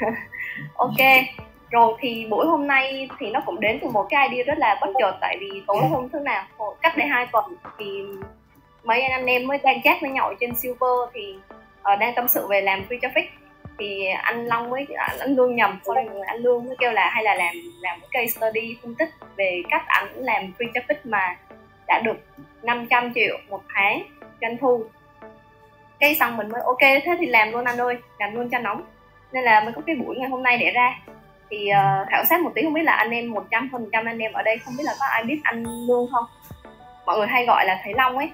ok rồi thì buổi hôm nay thì nó cũng đến từ một cái idea rất là bất chợt tại vì tối hôm thứ nào cách đây hai tuần thì mấy anh em mới đang chat với nhau trên silver thì uh, đang tâm sự về làm free traffic. Thì anh Long mới anh, anh Lương nhầm sorry anh Lương mới kêu là hay là làm làm một case study phân tích về cách ảnh làm free traffic mà đã được 500 triệu một tháng doanh thu. Cái xong mình mới ok thế thì làm luôn anh ơi làm luôn cho nóng nên là mới có cái buổi ngày hôm nay để ra. Thì uh, khảo sát một tí không biết là anh em một trăm phần trăm anh em ở đây không biết là có ai biết anh lương không? Mọi người hay gọi là thầy long ấy.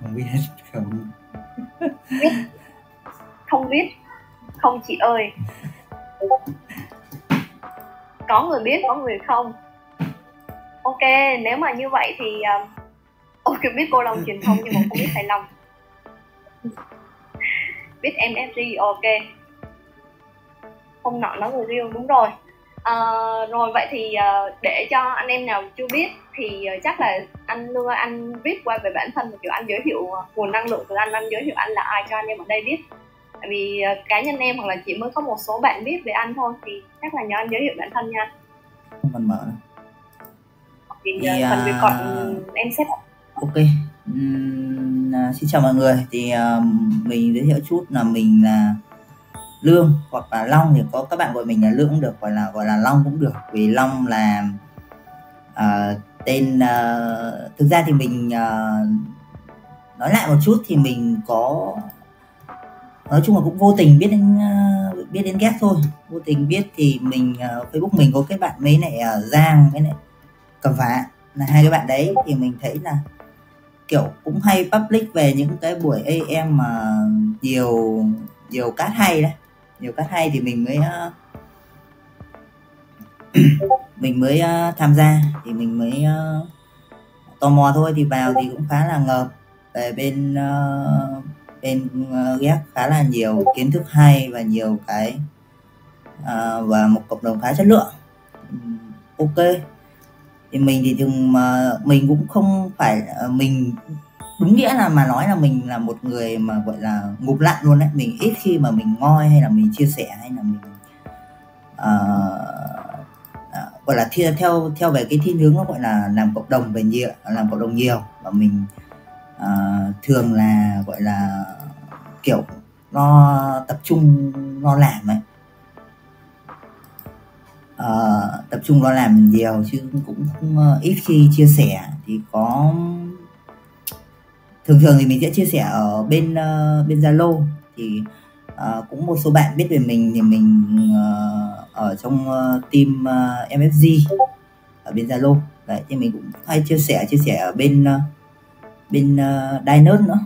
Không biết không biết. Không biết. Không chị ơi. Có người biết có người không? Ok nếu mà như vậy thì uh, ok biết cô long truyền thông nhưng mà không biết thầy long biết MFG ok. Không nọ nói người riêng đúng rồi. À, rồi vậy thì uh, để cho anh em nào chưa biết thì uh, chắc là anh lương anh viết qua về bản thân kiểu anh giới thiệu nguồn năng lượng của anh anh giới thiệu anh là ai cho anh em ở đây biết. Tại vì cá nhân em hoặc là chỉ mới có một số bạn biết về anh thôi thì chắc là nhờ anh giới thiệu bản thân nha. Mình mở thì, uh, phần việc còn em xếp. ok. Uhm, À, xin chào mọi người. Thì uh, mình giới thiệu chút là mình là lương hoặc là long thì có các bạn gọi mình là lương cũng được gọi là gọi là long cũng được. Vì long là uh, tên uh, thực ra thì mình uh, nói lại một chút thì mình có nói chung là cũng vô tình biết đến uh, biết đến ghét thôi. Vô tình biết thì mình uh, facebook mình có cái bạn mấy này uh, giang với này cầm phá là hai cái bạn đấy. Thì mình thấy là kiểu cũng hay public về những cái buổi AM mà nhiều nhiều cát hay đấy. Nhiều cát hay thì mình mới uh, mình mới uh, tham gia. Thì mình mới uh, tò mò thôi. Thì vào thì cũng khá là ngợp. Về bên uh, bên uh, ghép khá là nhiều kiến thức hay và nhiều cái uh, và một cộng đồng khá chất lượng. Um, ok thì mình thì thường mà mình cũng không phải ờ, mình đúng nghĩa là mà nói là mình là một người mà gọi là ngục lặn luôn đấy. Mình ít khi mà mình ngoi hay là mình chia sẻ hay là mình uh, uh, gọi là theo theo theo về cái thiên hướng nó gọi là làm cộng đồng về nhiều làm cộng đồng nhiều. Và mình uh, thường là gọi là kiểu nó tập trung nó làm ấy uh, tập trung lo làm nhiều chứ cũng, cũng uh, ờ, ít khi chia sẻ. Thì có thường thường thì mình sẽ chia sẻ ở bên uh, bên Zalo. Thì uh, cũng một số bạn biết về mình thì mình uh, ở trong uh, team uh, MFG ở bên Zalo. Đấy thì mình cũng hay chia sẻ chia sẻ ở bên uh, bên uh, Dynos nữa.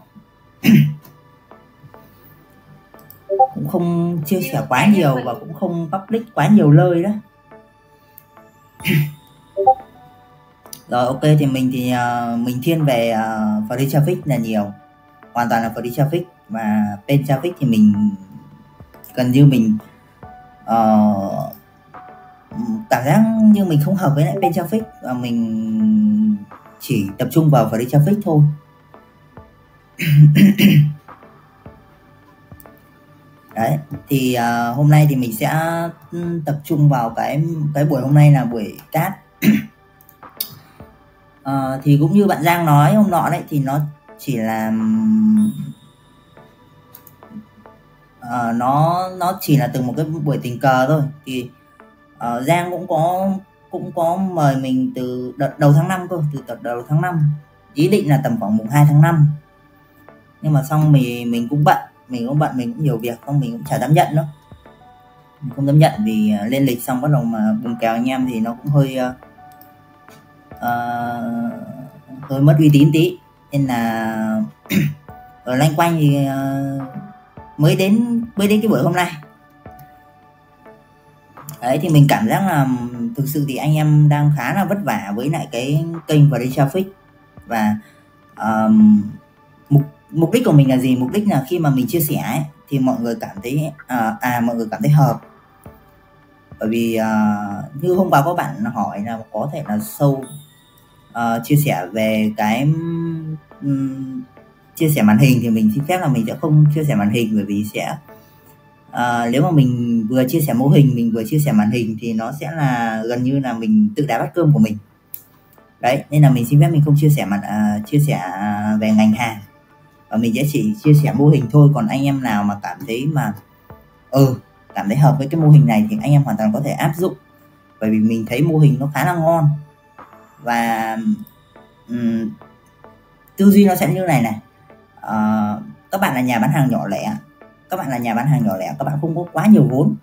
Cũng không chia sẻ quá nhiều và cũng không public quá nhiều lời đó. rồi ok thì mình thì uh, mình thiên về uh, free traffic là nhiều. Hoàn toàn là free traffic và paid traffic thì mình gần như mình uh, cảm giác như mình không hợp với lại paid traffic và mình chỉ tập trung vào free traffic thôi. đấy thì uh, hôm nay thì mình sẽ ừ, tập trung vào cái cái buổi hôm nay là buổi cát uh, à, thì cũng như bạn Giang nói hôm nọ đấy thì nó chỉ là uh, nó nó chỉ là từ một cái buổi tình cờ thôi. Thì uh, Giang cũng có cũng có mời mình từ đợt đầu tháng 5 cơ từ đợt đầu tháng 5 ý định là tầm khoảng mùng 2 tháng 5 nhưng mà xong mình mình cũng bận mình cũng bận mình cũng nhiều việc không mình cũng chả dám nhận nữa. Mình không dám nhận vì à, lên lịch xong bắt đầu mà bùng kèo anh em thì nó cũng hơi uh, uh, hơi mất uy tín tí. Nên là ở loanh quanh thì uh, mới đến mới đến cái buổi hôm nay. Đấy thì mình cảm giác là thực sự thì anh em đang khá là vất vả với lại cái kênh và đi traffic. Và um, mục mục đích của mình là gì? Mục đích là khi mà mình chia sẻ ấy, thì mọi người cảm thấy à, à mọi người cảm thấy hợp. Bởi vì à, như hôm qua có bạn hỏi là có thể là sâu à, chia sẻ về cái um, chia sẻ màn hình thì mình xin phép là mình sẽ không chia sẻ màn hình bởi vì sẽ à, nếu mà mình vừa chia sẻ mô hình mình vừa chia sẻ màn hình thì nó sẽ là gần như là mình tự đá bắt cơm của mình. Đấy nên là mình xin phép mình không chia sẻ mặt à, chia sẻ về ngành hàng và mình sẽ chỉ chia sẻ mô hình thôi. Còn anh em nào mà cảm thấy mà ừ cảm thấy hợp với cái mô hình này thì anh em hoàn toàn có thể áp dụng. Bởi vì mình thấy mô hình nó khá là ngon. Và um, tư duy nó sẽ như này này. Uh, các bạn là nhà bán hàng nhỏ lẻ. Các bạn là nhà bán hàng nhỏ lẻ các bạn không có quá nhiều vốn.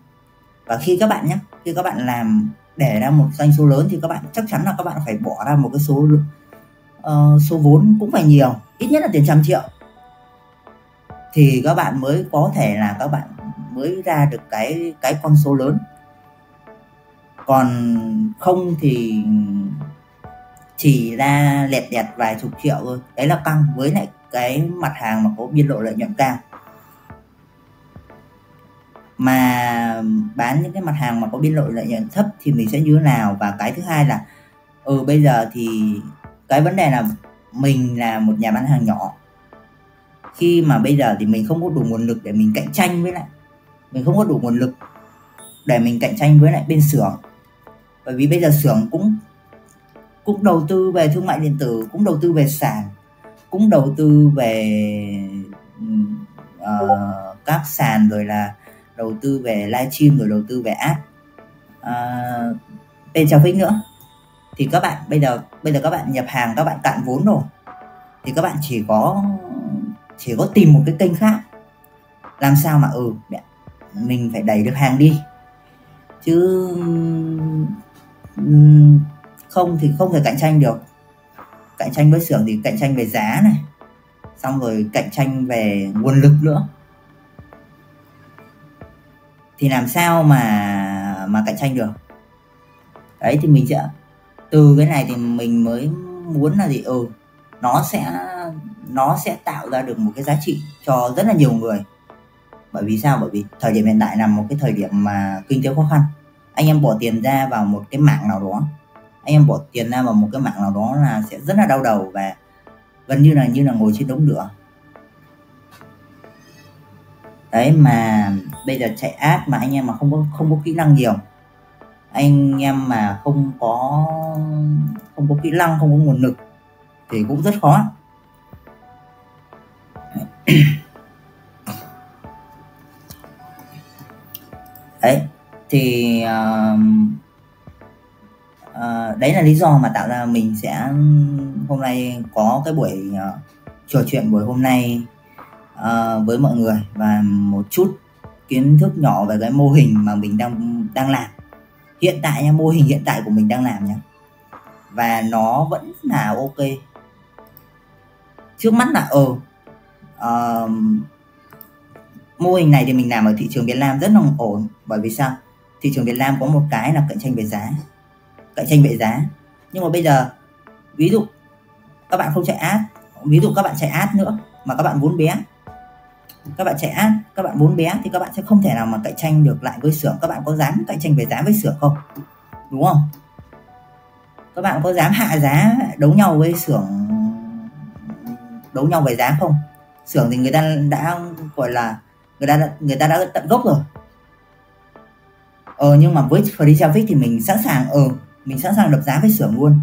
Và khi các bạn nhé khi các bạn làm để ra một doanh số lớn thì các bạn chắc chắn là các bạn phải bỏ ra một cái số uh, số vốn cũng phải nhiều. Ít nhất là tiền trăm triệu thì các bạn mới có thể là các bạn mới ra được cái cái con số lớn. Còn không thì chỉ ra lẹt đẹt vài chục triệu thôi. Đấy là căng, với lại cái mặt hàng mà có biên độ lợi nhuận cao. Mà bán những cái mặt hàng mà có biên độ lợi nhuận thấp thì mình sẽ như thế nào? Và cái thứ hai là ừ bây giờ thì cái vấn đề là mình là một nhà bán hàng nhỏ khi mà bây giờ thì mình không có đủ nguồn lực để mình cạnh tranh với lại mình không có đủ nguồn lực để mình cạnh tranh với lại bên xưởng. Bởi vì bây giờ xưởng cũng cũng đầu tư về thương mại điện tử cũng đầu tư về sàn cũng đầu tư về uh, các sàn rồi là đầu tư về livestream rồi đầu tư về app. Uh, bên traffic nữa. Thì các bạn bây giờ bây giờ các bạn nhập hàng các bạn cạn vốn rồi. Thì các bạn chỉ có chỉ có tìm một cái kênh khác. Làm sao mà ừ mình phải đẩy được hàng đi. Chứ không thì không thể cạnh tranh được. Cạnh tranh với xưởng thì cạnh tranh về giá này. Xong rồi cạnh tranh về nguồn lực nữa. Thì làm sao mà mà cạnh tranh được? Đấy, thì mình sẽ, từ cái này thì mình mới muốn là gì? Ừ nó sẽ nó sẽ tạo ra được một cái giá trị cho rất là nhiều người. Bởi vì sao? Bởi vì thời điểm hiện tại là một cái thời điểm mà kinh tế khó khăn. Anh em bỏ tiền ra vào một cái mạng nào đó. Anh em bỏ tiền ra vào một cái mạng nào đó là sẽ rất là đau đầu và gần như là như là ngồi trên đống lửa. Đấy, mà bây giờ chạy ad mà anh em mà không có không có kỹ năng nhiều. Anh em mà không có không có kỹ năng, không có nguồn lực thì cũng rất khó. đấy thì uh, uh, đấy là lý do mà tạo ra mình sẽ um, hôm nay có cái buổi uh, trò chuyện buổi hôm nay uh, với mọi người và một chút kiến thức nhỏ về cái mô hình mà mình đang đang làm. Hiện tại nha mô hình hiện tại của mình đang làm nhá và nó vẫn là ok. Trước mắt là ờ uh, mô hình này thì mình làm ở thị trường Việt Nam rất là ổn. Bởi vì sao? Thị trường Việt Nam có một cái là cạnh tranh về giá. Cạnh tranh về giá. Nhưng mà bây giờ ví dụ các bạn không chạy ad ví dụ các bạn chạy ad nữa mà các bạn vốn bé. Các bạn chạy ad các bạn vốn bé thì các bạn sẽ không thể nào mà cạnh tranh được lại với xưởng. Các bạn có dám cạnh tranh về giá với xưởng không? Đúng không? Các bạn có dám hạ giá đấu nhau với xưởng đấu nhau về giá không? Xưởng thì người ta đã, gọi là, người ta người ta đã tận gốc rồi. Ờ nhưng mà với free traffic thì mình sẵn sàng ờ mình sẵn sàng đập giá với xưởng luôn.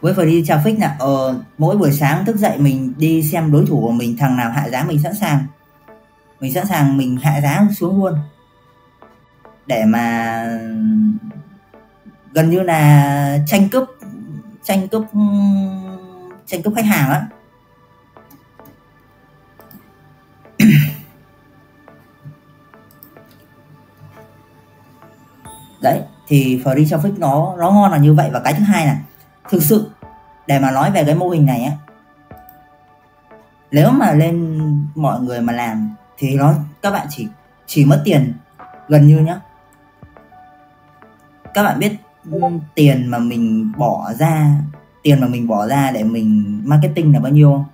Với free traffic là ờ mỗi buổi sáng thức dậy mình đi xem đối thủ của mình, thằng nào hạ giá mình sẵn sàng. Mình sẵn sàng mình hạ giá xuống luôn. Để mà gần như là tranh cướp tranh cướp tranh cướp khách hàng á. Đấy, thì free traffic nó nó ngon là như vậy. Và cái thứ hai là, thực sự, để mà nói về cái mô hình này á, nếu mà lên mọi người mà làm, thì nó, các bạn chỉ chỉ mất tiền gần như nhá. Các bạn biết ừ, tiền mà mình bỏ ra tiền mà mình bỏ ra để mình marketing là bao nhiêu? Không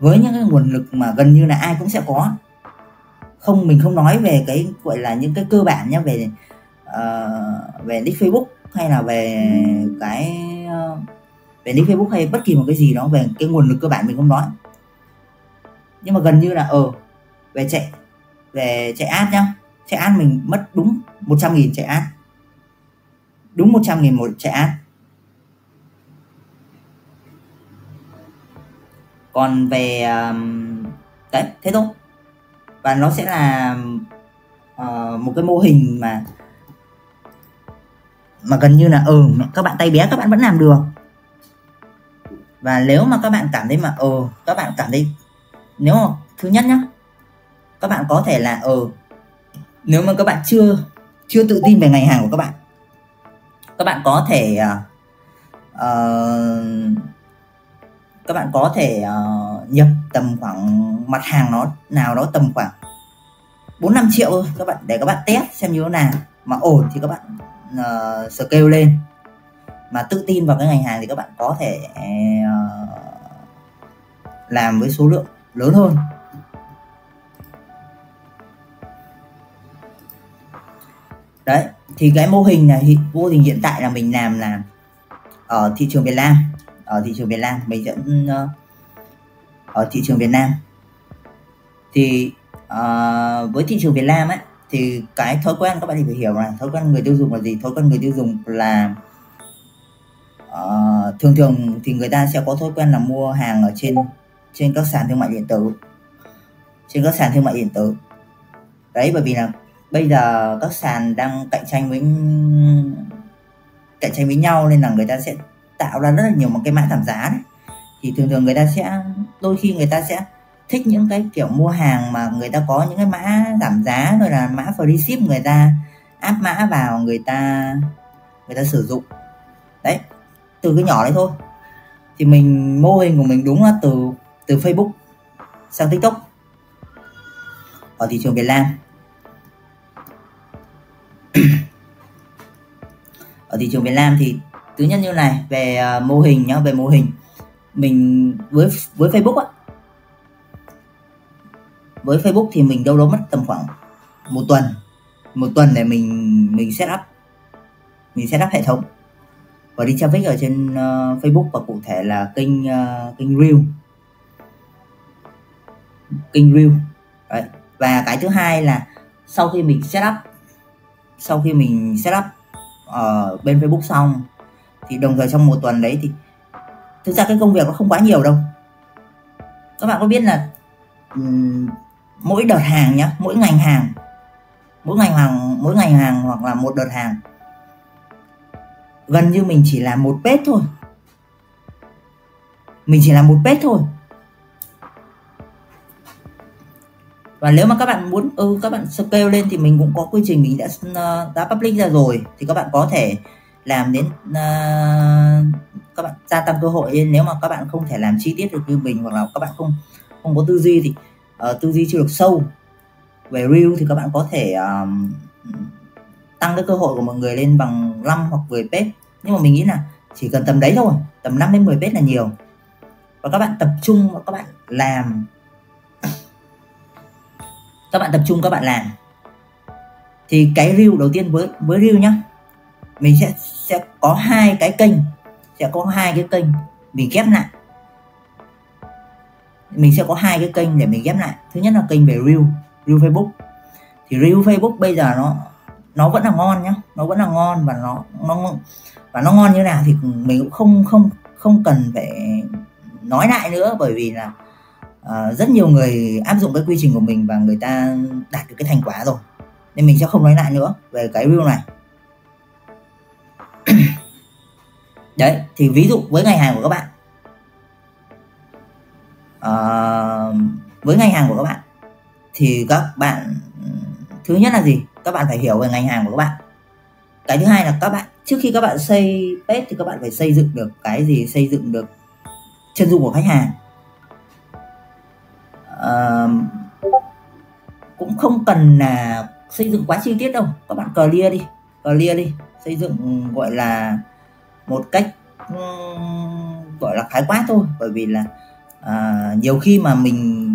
với những cái nguồn lực mà gần như là ai cũng sẽ có. Không mình không nói về cái gọi là những cái cơ bản nhé về uh, về nick Facebook hay là về cái uh, về nick Facebook hay bất kỳ một cái gì đó về cái nguồn lực cơ bản mình không nói. Nhưng mà gần như là ờ về chạy về chạy ad nhá. Chạy ad mình mất đúng 100 nghìn chạy ad. Đúng 100 nghìn một chạy ad. Còn về um, đấy thế thôi. Và nó sẽ là uh, một cái mô hình mà mà gần như là ừ các bạn tay bé các bạn vẫn làm được. Và nếu mà các bạn cảm thấy mà ừ các bạn cảm thấy nếu mà thứ nhất nhá các bạn có thể là ừ nếu mà các bạn chưa chưa tự tin về ngành hàng của các bạn các bạn có thể uh, các bạn có thể uh, nhập tầm khoảng mặt hàng nó nào đó tầm khoảng 4 5 triệu thôi các bạn để các bạn test xem như thế nào. Mà ổn thì các bạn uh, scale lên. Mà tự tin vào cái ngành hàng thì các bạn có thể uh, làm với số lượng lớn hơn. Đấy thì cái mô hình này mô hình hiện tại là mình làm là ở thị trường Việt Nam ở thị trường Việt Nam mình dẫn uh, ừ, ờ, ở thị trường Việt Nam. Thì uh, với thị trường Việt Nam ấy thì cái thói quen các bạn thì phải hiểu là thói quen người tiêu dùng là gì? Thói quen người tiêu dùng là uh, thường thường thì người ta sẽ có thói quen là mua hàng ở trên trên các sàn thương mại điện tử. Trên các sàn thương mại điện tử. Đấy bởi vì là bây giờ các sàn đang cạnh tranh với cạnh tranh với nhau nên là người ta sẽ tạo ra rất là nhiều một cái mã giảm giá đấy. Thì thường thường người ta sẽ, đôi khi người ta sẽ thích những cái kiểu mua hàng mà người ta có những cái mã giảm giá rồi là mã free ship người ta áp mã vào người ta người ta sử dụng. Đấy, từ cái nhỏ đấy thôi. Thì mình, mô hình của mình đúng là từ từ Facebook sang TikTok. Ở thị trường Việt Nam. Ở thị trường Việt Nam thì thứ nhất như này về uh, mô hình nhá về mô hình. Mình với với Facebook á. Với Facebook thì mình đâu đó mất tầm khoảng một tuần. Một tuần để mình mình set up. Mình set up hệ thống. Và đi traffic ở trên uh, Facebook và cụ thể là kênh uh, kênh Reel. Kênh Reel. Đấy. và cái thứ hai là sau khi mình set up sau khi mình set up ở bên Facebook xong thì đồng thời trong một tuần đấy thì thực ra cái công việc nó không quá nhiều đâu. Các bạn có biết là um, mỗi đợt hàng nhá mỗi ngành hàng mỗi ngành hàng mỗi ngành hàng hoặc là một đợt hàng gần như mình chỉ làm một page thôi. Mình chỉ làm một page thôi. Và nếu mà các bạn muốn ừ các bạn scale lên thì mình cũng có quy trình mình đã ờ, đã public ra rồi thì các bạn có thể làm đến uh, các bạn gia tăng cơ hội. Nếu mà các bạn không thể làm chi tiết được như mình hoặc là các bạn không không có tư duy thì uh, tư duy chưa được sâu về reel thì các bạn có thể um, tăng cái cơ hội của mọi người lên bằng 5 hoặc 10 page. Nhưng mà mình nghĩ là chỉ cần tầm đấy thôi tầm 5 đến 10 page là nhiều. Và các bạn tập trung và các bạn làm. Các bạn tập trung các bạn làm. Thì cái reel đầu tiên với với reel nhá mình sẽ sẽ có hai cái kênh sẽ có hai cái kênh mình ghép lại. Mình sẽ có hai cái kênh để mình ghép lại. Thứ nhất là kênh về reel reel facebook. Thì reel facebook bây giờ nó nó vẫn là ngon nhá nó vẫn là ngon và nó nó và nó ngon như nào thì mình cũng không không không cần phải nói lại nữa bởi vì là uh, rất nhiều người áp dụng cái quy trình của mình và người ta đạt được cái thành quả rồi. Nên mình sẽ không nói lại nữa về cái reel này. đấy thì ví dụ với ngành hàng của các bạn. À, với ngành hàng của các bạn thì các bạn thứ nhất là gì? Các bạn phải hiểu về ngành hàng của các bạn. Cái thứ hai là các bạn trước khi các bạn xây page thì các bạn phải xây dựng được cái gì? Xây dựng được chân dung của khách hàng. Ờ, cũng không cần là xây dựng quá chi tiết đâu. Các bạn clear đi clear đi xây dựng gọi là một cách ừ, gọi là khái quát thôi. Bởi vì là à, nhiều khi mà mình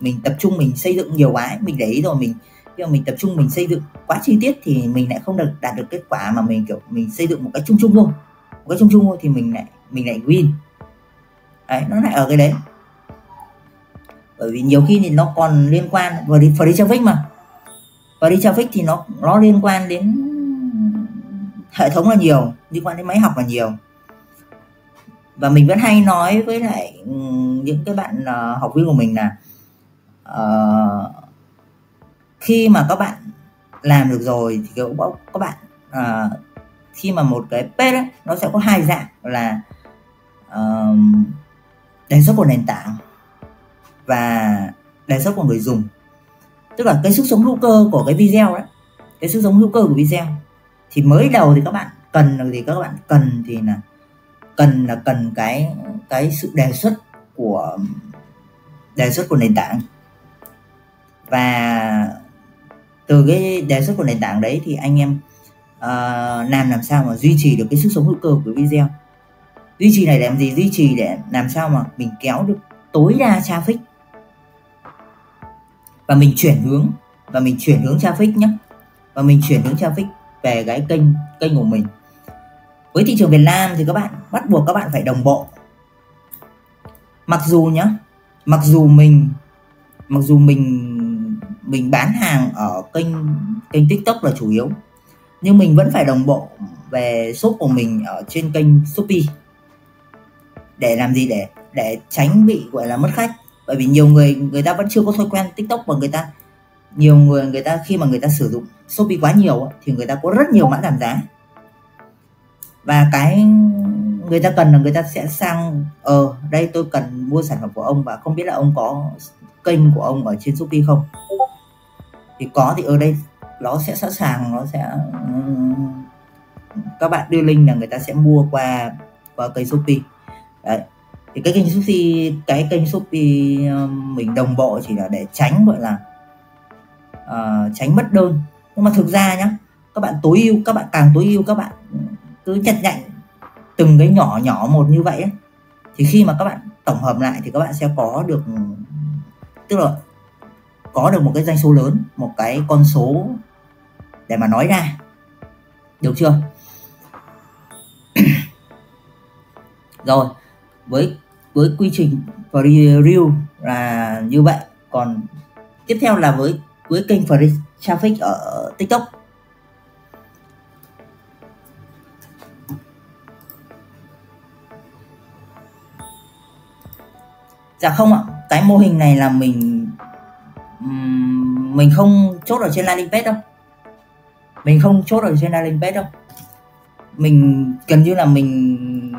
mình tập trung mình xây dựng nhiều quá mình để ý rồi mình khi mà mình tập trung mình xây dựng quá chi tiết thì mình lại không được đạt được kết quả mà mình kiểu mình xây dựng một cái chung chung thôi. Một cái chung chung thôi thì mình lại mình lại win. Đấy nó lại ở cái đấy. Bởi vì nhiều khi thì nó còn liên quan vào đi traffic mà. Và đi traffic thì nó nó liên quan đến hệ thống là nhiều liên quan đến máy học là nhiều. Và mình vẫn hay nói với lại ừ, những cái bạn uh, học viên của mình là uh, khi mà các bạn làm được rồi thì kiểu các bạn uh, khi mà một cái page ấy, nó sẽ có hai dạng là uh, đề xuất của nền tảng và đề xuất của người dùng. Tức là cái sức sống hữu cơ của cái video đó cái sức sống hữu cơ của video thì mới đầu thì các bạn cần thì các bạn? Cần thì là cần là cần cái cái sự đề xuất của đề xuất của nền tảng. Và từ cái đề xuất của nền tảng đấy thì anh em uh, làm làm sao mà duy trì được cái sức sống hữu cơ của video. Duy trì này để làm gì? Duy trì để làm sao mà mình kéo được tối đa traffic. Và mình chuyển hướng và mình chuyển hướng traffic nhé và mình chuyển hướng traffic về cái kênh kênh của mình. Với thị trường Việt Nam thì các bạn, bắt buộc các bạn phải đồng bộ. Mặc dù nhá, mặc dù mình, mặc dù mình mình bán hàng ở kênh kênh TikTok là chủ yếu, nhưng mình vẫn phải đồng bộ về shop của mình ở trên kênh Shopee. Để làm gì? Để để tránh bị, gọi là, mất khách. Bởi vì nhiều người người ta vẫn chưa có thói quen tiktok và người ta nhiều người người ta, khi mà người ta sử dụng shopee quá nhiều thì người ta có rất nhiều mã giảm giá. Và cái người ta cần là người ta sẽ sang ờ đây tôi cần mua sản phẩm của ông và không biết là ông có kênh của ông ở trên shopee không? Thì có thì ở đây nó sẽ sẵn sàng, nó sẽ các bạn đưa link là người ta sẽ mua qua qua kênh shopee. Đấy, thì cái kênh Shopee, cái kênh Shopee mình đồng bộ chỉ là để tránh, gọi là uh, tránh mất đơn. Nhưng mà thực ra nhá các bạn tối ưu các bạn càng tối ưu các bạn ừ, cứ chặt nhạnh từng cái nhỏ nhỏ một như vậy ấy, thì khi mà các bạn tổng hợp lại thì các bạn sẽ có được ừ, tức là có được một cái doanh số lớn một cái con số để mà nói ra. Được chưa? Rồi với với quy trình review là như vậy. Còn tiếp theo là với với kênh free traffic ở tiktok. Dạ không ạ, cái mô hình này là mình mình không chốt ở trên landing page đâu. Mình không chốt ở trên landing page đâu. Mình gần như là mình,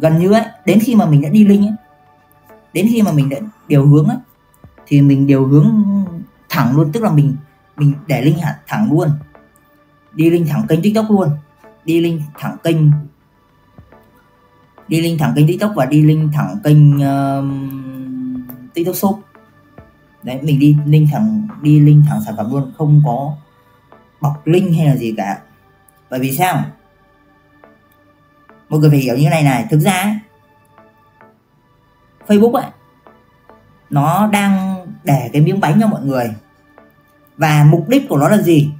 gần như ấy, đến khi mà mình đã đi linh ấy, đến khi mà mình đã điều hướng ấy, thì mình điều hướng thẳng luôn tức là mình mình để linh hẳn thẳng luôn. Đi linh thẳng kênh tiktok luôn. Đi linh thẳng kênh đi linh thẳng kênh tiktok và đi linh thẳng kênh uh, tiktok shop. Đấy mình đi linh thẳng đi linh thẳng sản phẩm luôn không có bọc link hay là gì cả. Bởi vì sao? Mọi người phải hiểu như này này thực ra Facebook ấy nó đang để cái miếng bánh cho mọi người. Và mục đích của nó là gì?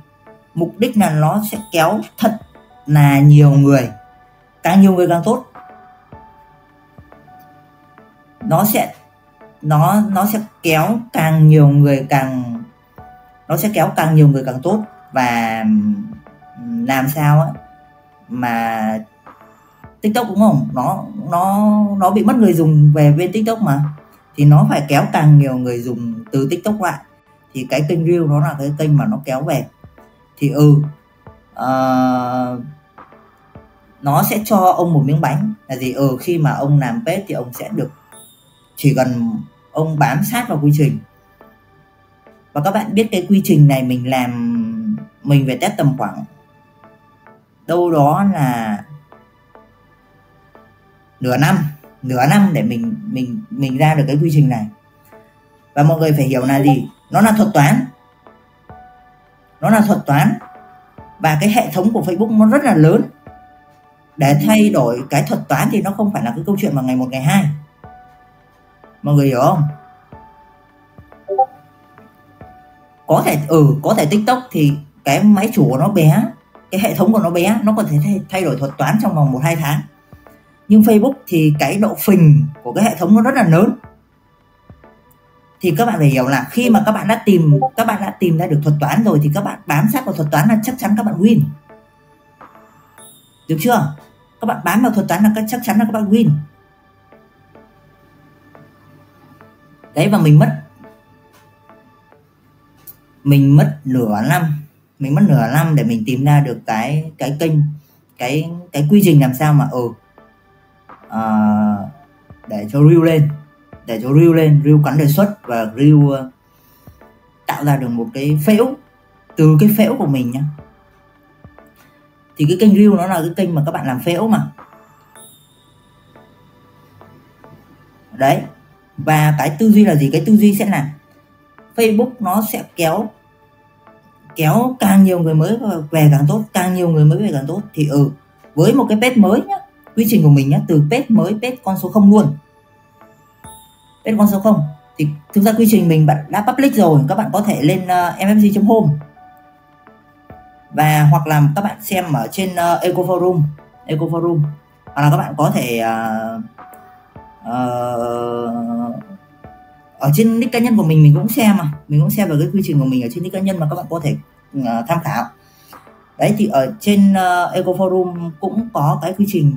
Mục đích là nó sẽ kéo thật là nhiều người. Càng nhiều người càng tốt. Nó sẽ, nó nó sẽ kéo càng nhiều người càng, nó sẽ kéo càng nhiều người càng tốt. Và làm sao ấy mà tiktok đúng không, nó nó nó bị mất người dùng về bên tiktok mà thì nó phải kéo càng nhiều người dùng từ tiktok lại. Thì cái kênh reel nó là cái kênh mà nó kéo về. Thì ừ uh, nó sẽ cho ông một miếng bánh. Là gì? Ừ khi mà ông làm page thì ông sẽ được chỉ cần ông bám sát vào quy trình. Và các bạn biết cái quy trình này mình làm mình phải test tầm khoảng đâu đó là nửa năm nửa năm để mình mình mình ra được cái quy trình này. Và mọi người phải hiểu là gì? Nó là thuật toán. Nó là thuật toán. Và cái hệ thống của Facebook nó rất là lớn. Để thay đổi cái thuật toán thì nó không phải là cái câu chuyện mà ngày một ngày hai. Mọi người hiểu không? Có thể ừ có thể tiktok thì cái máy chủ của nó bé cái hệ thống của nó bé nó có thể thay, thay đổi thuật toán trong vòng một hai tháng nhưng facebook thì cái độ phình của cái hệ thống nó rất là lớn. Thì các bạn phải hiểu là khi mà các bạn đã tìm, các bạn đã tìm ra được thuật toán rồi thì các bạn bám sát vào thuật toán là chắc chắn các bạn win. Được chưa? Các bạn bám vào thuật toán là chắc chắn là các bạn win. Đấy, và mình mất mình mất nửa năm, mình mất nửa năm để mình tìm ra được cái cái kênh, cái cái quy trình làm sao mà ừ uh, để cho reel lên để cho reel lên reel cắn đề xuất và reel uh, tạo ra được một cái phễu từ cái phễu của mình nhá. Thì cái kênh reel nó là cái kênh mà các bạn làm phễu mà. Đấy và cái tư duy là gì? Cái tư duy sẽ là Facebook nó sẽ kéo kéo càng nhiều người mới về càng tốt càng nhiều người mới về càng tốt. Thì ừ với một cái page mới nhá quy trình của mình nhé từ page mới page con số 0 luôn. Page con số 0 thì thực ra quy trình mình bạn đã public rồi các bạn có thể lên ờ, uh, mfg.home và hoặc là các bạn xem ở trên uh, Eco Forum Eco Forum. Hoặc là các bạn có thể uh, uh, ở trên nick cá nhân của mình mình cũng xem mà. Mình cũng xem vào cái quy trình của mình ở trên nick cá nhân mà các bạn có thể uh, tham khảo. Đấy thì ở trên uh, Eco Forum cũng có cái quy trình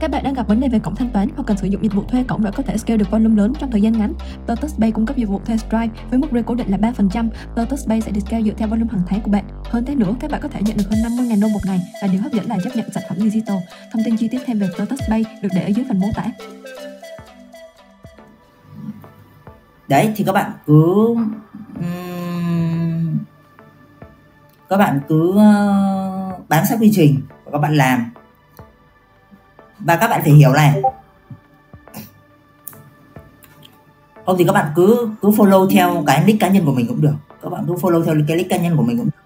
Các bạn đang gặp vấn đề về cổng thanh toán hoặc cần sử dụng dịch vụ thuê cổng để có thể scale được volume lớn trong thời gian ngắn. Lotus Pay cung cấp dịch vụ thuê Stripe với mức rate cố định là 3%. Lotus Pay sẽ được scale dựa theo volume hàng tháng của bạn. Hơn thế nữa, các bạn có thể nhận được hơn 50.000 đô một ngày và điều hấp dẫn là chấp nhận sản phẩm digital. Thông tin chi tiết thêm về Lotus Pay được để ở dưới phần mô tả. Đấy thì các bạn cứ các bạn cứ uh, bám sát quy trình và các bạn làm và các bạn phải hiểu này. Không thì các bạn cứ cứ follow theo cái nick cá nhân của mình cũng được. Các bạn cứ follow theo cái nick cá nhân của mình cũng được.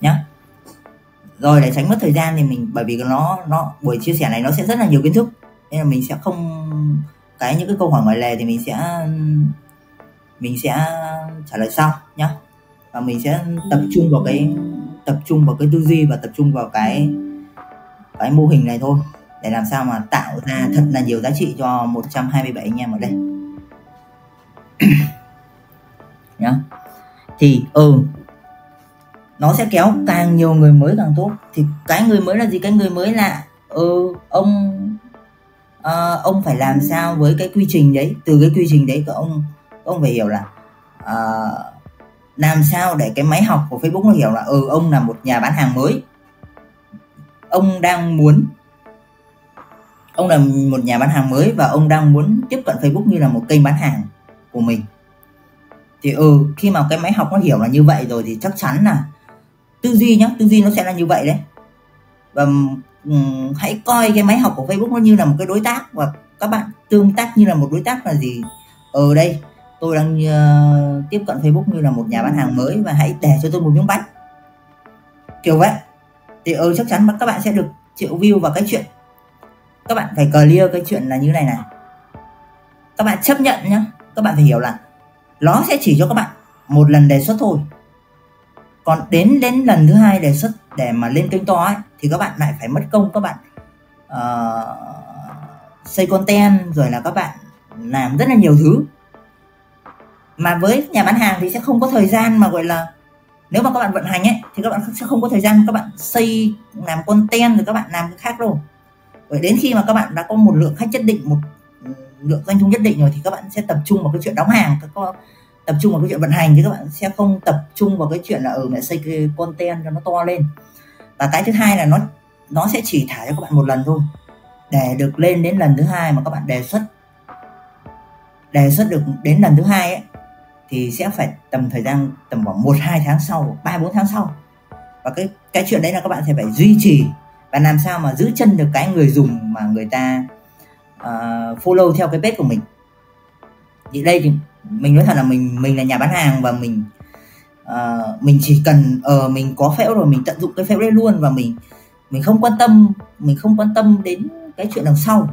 Nhá. Rồi, để tránh mất thời gian thì mình, bởi vì nó nó, buổi chia sẻ này nó sẽ rất là nhiều kiến thức. Nên là mình sẽ không, cái những cái câu hỏi ngoài lề thì mình sẽ mình sẽ trả lời sau, nhá. Và mình sẽ tập trung vào cái, tập trung vào cái tư duy và tập trung vào cái cái mô hình này thôi để làm sao mà tạo ra thật là nhiều giá trị cho 127 anh em ở đây. Nhá. Thì ừ nó sẽ kéo càng nhiều người mới càng tốt. Thì cái người mới là gì? Cái người mới là ừ ông uh, ông phải làm sao với cái quy trình đấy? Từ cái quy trình đấy các ông ông phải hiểu là uh, làm sao để cái máy học của Facebook nó hiểu là ừ ông là một nhà bán hàng mới. Ông đang muốn ông là một nhà bán hàng mới và ông đang muốn tiếp cận Facebook như là một kênh bán hàng của mình. Thì ừ khi mà cái máy học nó hiểu là như vậy rồi thì chắc chắn là tư duy nhá tư duy nó sẽ là như vậy đấy. Và um, hãy coi cái máy học của Facebook nó như là một cái đối tác và các bạn tương tác như là một đối tác là gì. Ở đây tôi đang uh, tiếp cận Facebook như là một nhà bán hàng mới và hãy để cho tôi một miếng bánh. Kiểu vậy. Thì ừ chắc chắn các bạn sẽ được triệu view và cái chuyện các bạn phải clear cái chuyện là như này này. Các bạn chấp nhận nhá. Các bạn phải hiểu là nó sẽ chỉ cho các bạn một lần đề xuất thôi. Còn đến đến lần thứ hai đề xuất để mà lên kênh to ấy thì các bạn lại phải mất công các bạn uh, xây content rồi là các bạn làm rất là nhiều thứ. Mà với nhà bán hàng thì sẽ không có thời gian mà gọi là nếu mà các bạn vận hành ấy thì các bạn sẽ không có thời gian các bạn xây làm content rồi các bạn làm cái khác đâu bởi đến khi mà các bạn đã có một lượng khách nhất định, một ừ, lượng doanh thu nhất định rồi thì các bạn sẽ tập trung vào cái chuyện đóng hàng. Các con tập trung vào cái chuyện vận hành chứ các bạn sẽ không tập trung vào cái chuyện là ở mẹ xây cái content cho nó to lên. Và cái thứ hai là nó nó sẽ chỉ thả cho các bạn một lần thôi. Để được lên đến lần thứ hai mà các bạn đề xuất đề xuất được đến lần thứ hai ấy, thì sẽ phải tầm thời gian tầm khoảng một, hai tháng sau, ba, bốn tháng sau. Và cái cái chuyện đấy là các bạn sẽ phải duy trì và làm sao mà giữ chân được cái người dùng mà người ta uh, follow theo cái page của mình? Thì đây thì mình nói thật là mình mình là nhà bán hàng và mình uh, mình chỉ cần ở ờ, uh, mình có phễu rồi mình tận dụng cái phễu đấy luôn và mình mình không quan tâm mình không quan tâm đến cái chuyện đằng sau.